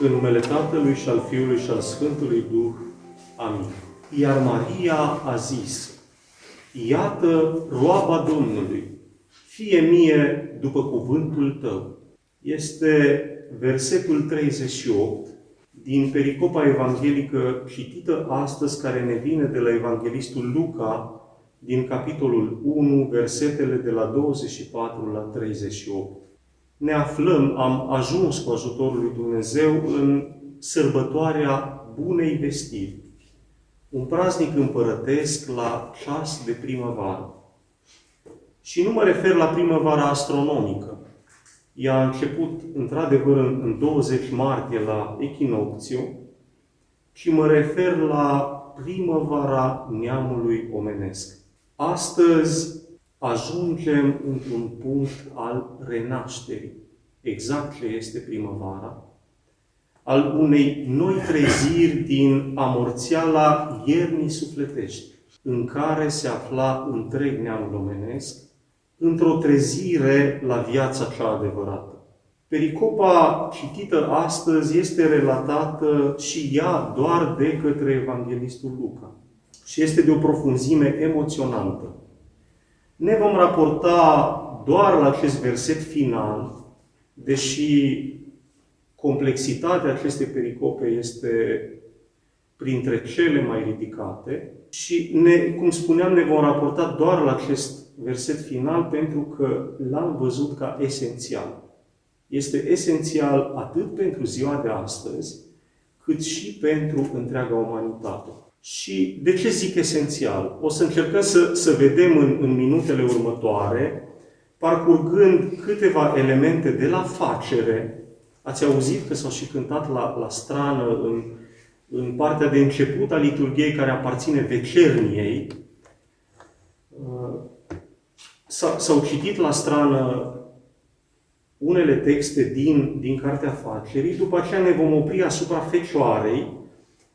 În numele Tatălui și al Fiului și al Sfântului Duh. Amin. Iar Maria a zis, Iată roaba Domnului, fie mie după cuvântul tău. Este versetul 38 din pericopa evanghelică citită astăzi, care ne vine de la evanghelistul Luca, din capitolul 1, versetele de la 24 la 38 ne aflăm, am ajuns cu ajutorul lui Dumnezeu în sărbătoarea Bunei Vestiri. Un praznic împărătesc la ceas de primăvară. Și nu mă refer la primăvara astronomică. Ea a început, într-adevăr, în 20 martie la echinocțiu, ci mă refer la primăvara neamului omenesc. Astăzi ajungem într-un punct al renașterii, exact ce este primăvara, al unei noi treziri din amorțiala iernii sufletești, în care se afla întreg neamul omenesc, într-o trezire la viața cea adevărată. Pericopa citită astăzi este relatată și ea doar de către Evanghelistul Luca și este de o profunzime emoționantă. Ne vom raporta doar la acest verset final, deși complexitatea acestei pericope este printre cele mai ridicate și, ne, cum spuneam, ne vom raporta doar la acest verset final pentru că l-am văzut ca esențial. Este esențial atât pentru ziua de astăzi, cât și pentru întreaga umanitate. Și de ce zic esențial? O să încercăm să, să vedem în, în minutele următoare, parcurgând câteva elemente de la facere. Ați auzit că s-au și cântat la, la strană în, în partea de început a liturgiei care aparține vecerniei. Uh, s-au citit la strană unele texte din, din Cartea Facerii, după aceea ne vom opri asupra Fecioarei,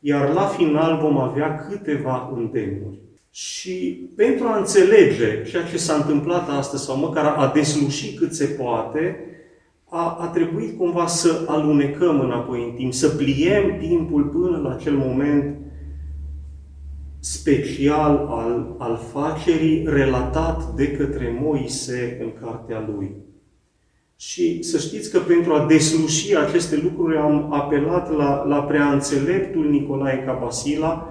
iar la final vom avea câteva îndemnuri. Și pentru a înțelege ceea ce s-a întâmplat astăzi, sau măcar a desluși cât se poate, a, a trebuit cumva să alunecăm înapoi în timp, să pliem timpul până la acel moment special al, al facerii relatat de către Moise în cartea lui. Și să știți că pentru a desluși aceste lucruri am apelat la, la prea înțeleptul Nicolae Cabasila,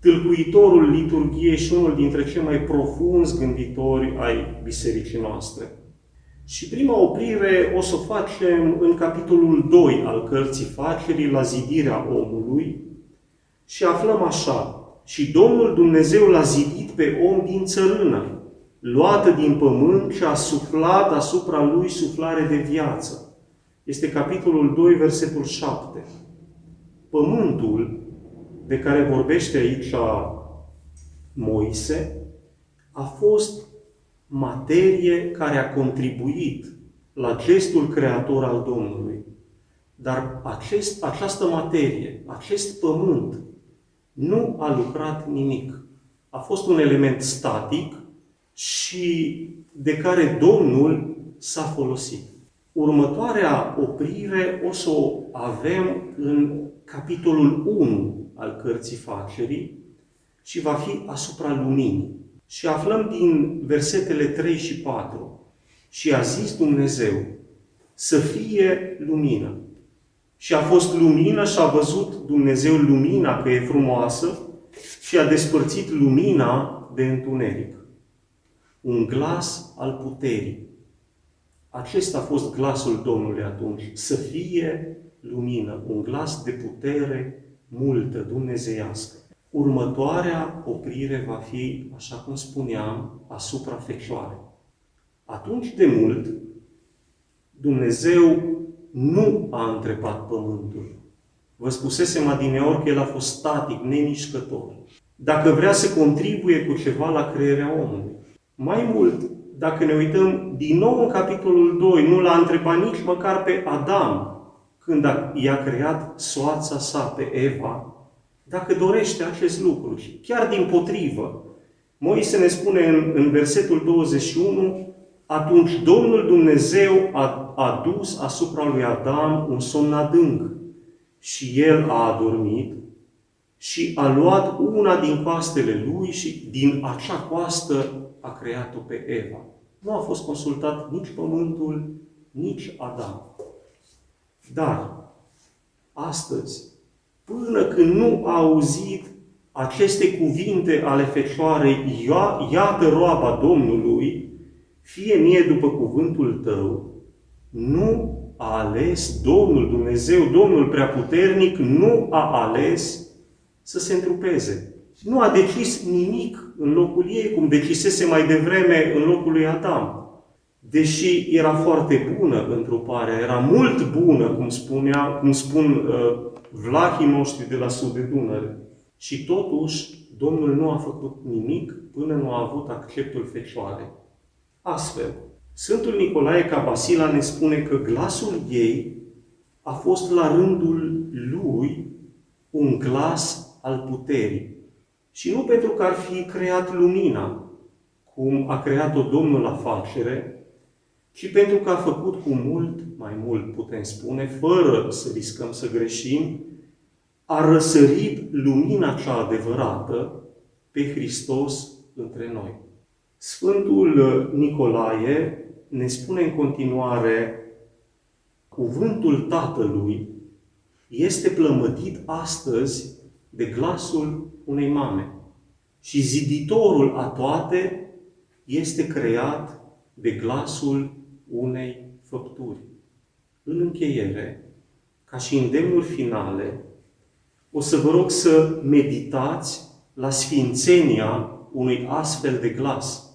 tâlcuitorul liturgiei și unul dintre cei mai profunzi gânditori ai bisericii noastre. Și prima oprire o să o facem în capitolul 2 al cărții facerii, la zidirea omului, și aflăm așa, și Domnul Dumnezeu l-a zidit pe om din țărână, luată din pământ și a suflat asupra lui suflare de viață. Este capitolul 2, versetul 7. Pământul de care vorbește aici Moise a fost materie care a contribuit la gestul creator al Domnului. Dar acest, această materie, acest pământ, nu a lucrat nimic. A fost un element static și de care Domnul s-a folosit. Următoarea oprire o să o avem în capitolul 1 al cărții facerii și va fi asupra luminii. Și aflăm din versetele 3 și 4. Și a zis Dumnezeu să fie lumină. Și a fost lumină și a văzut Dumnezeu lumina că e frumoasă și a despărțit lumina de întuneric un glas al puterii. Acesta a fost glasul Domnului atunci, să fie lumină, un glas de putere multă, dumnezeiască. Următoarea oprire va fi, așa cum spuneam, asupra Fecioarei. Atunci de mult, Dumnezeu nu a întrebat pământul. Vă spusesem adineori că el a fost static, nemișcător. Dacă vrea să contribuie cu ceva la crearea omului. Mai mult, dacă ne uităm din nou în capitolul 2, nu l-a întrebat nici măcar pe Adam când i-a creat soața sa pe Eva, dacă dorește acest lucru. Și chiar din potrivă, Moise ne spune în, în versetul 21, atunci Domnul Dumnezeu a, a dus asupra lui Adam un somn adânc și el a adormit și a luat una din coastele lui și din acea coastă a creat-o pe Eva. Nu a fost consultat nici pământul, nici Adam. Dar, astăzi, până când nu a auzit aceste cuvinte ale Fecioarei, iată roaba Domnului, fie mie după cuvântul tău, nu a ales Domnul Dumnezeu, Domnul Preaputernic, nu a ales să se întrupeze. Nu a decis nimic în locul ei, cum decisese mai devreme în locul lui Adam. Deși era foarte bună întruparea, era mult bună, cum, spunea, cum spun uh, vlahii noștri de la sud de Dunăre. Și totuși, Domnul nu a făcut nimic până nu a avut acceptul Fecioarei. Astfel, Sfântul Nicolae Cabasila ne spune că glasul ei a fost la rândul lui un glas al puterii. Și nu pentru că ar fi creat lumina, cum a creat-o Domnul la facere, ci pentru că a făcut cu mult, mai mult putem spune, fără să riscăm să greșim, a răsărit lumina cea adevărată pe Hristos între noi. Sfântul Nicolae ne spune în continuare cuvântul Tatălui este plămădit astăzi de glasul unei mame. Și ziditorul a toate este creat de glasul unei făpturi. În încheiere, ca și îndemnuri finale, o să vă rog să meditați la sfințenia unui astfel de glas,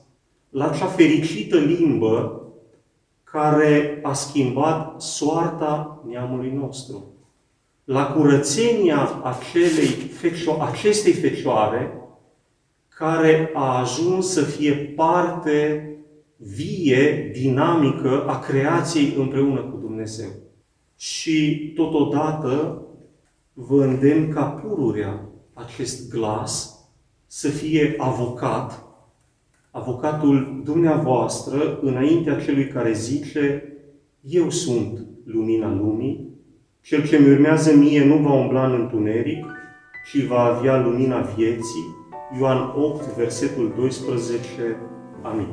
la acea fericită limbă care a schimbat soarta neamului nostru. La curățenia acelei fecio- acestei fecioare care a ajuns să fie parte vie, dinamică a creației împreună cu Dumnezeu. Și totodată vă îndemn ca pururea acest glas să fie avocat avocatul dumneavoastră înaintea celui care zice Eu sunt lumina lumii, cel ce mi urmează mie nu va umbla în întuneric, ci va avea lumina vieții. Ioan 8, versetul 12. Amin.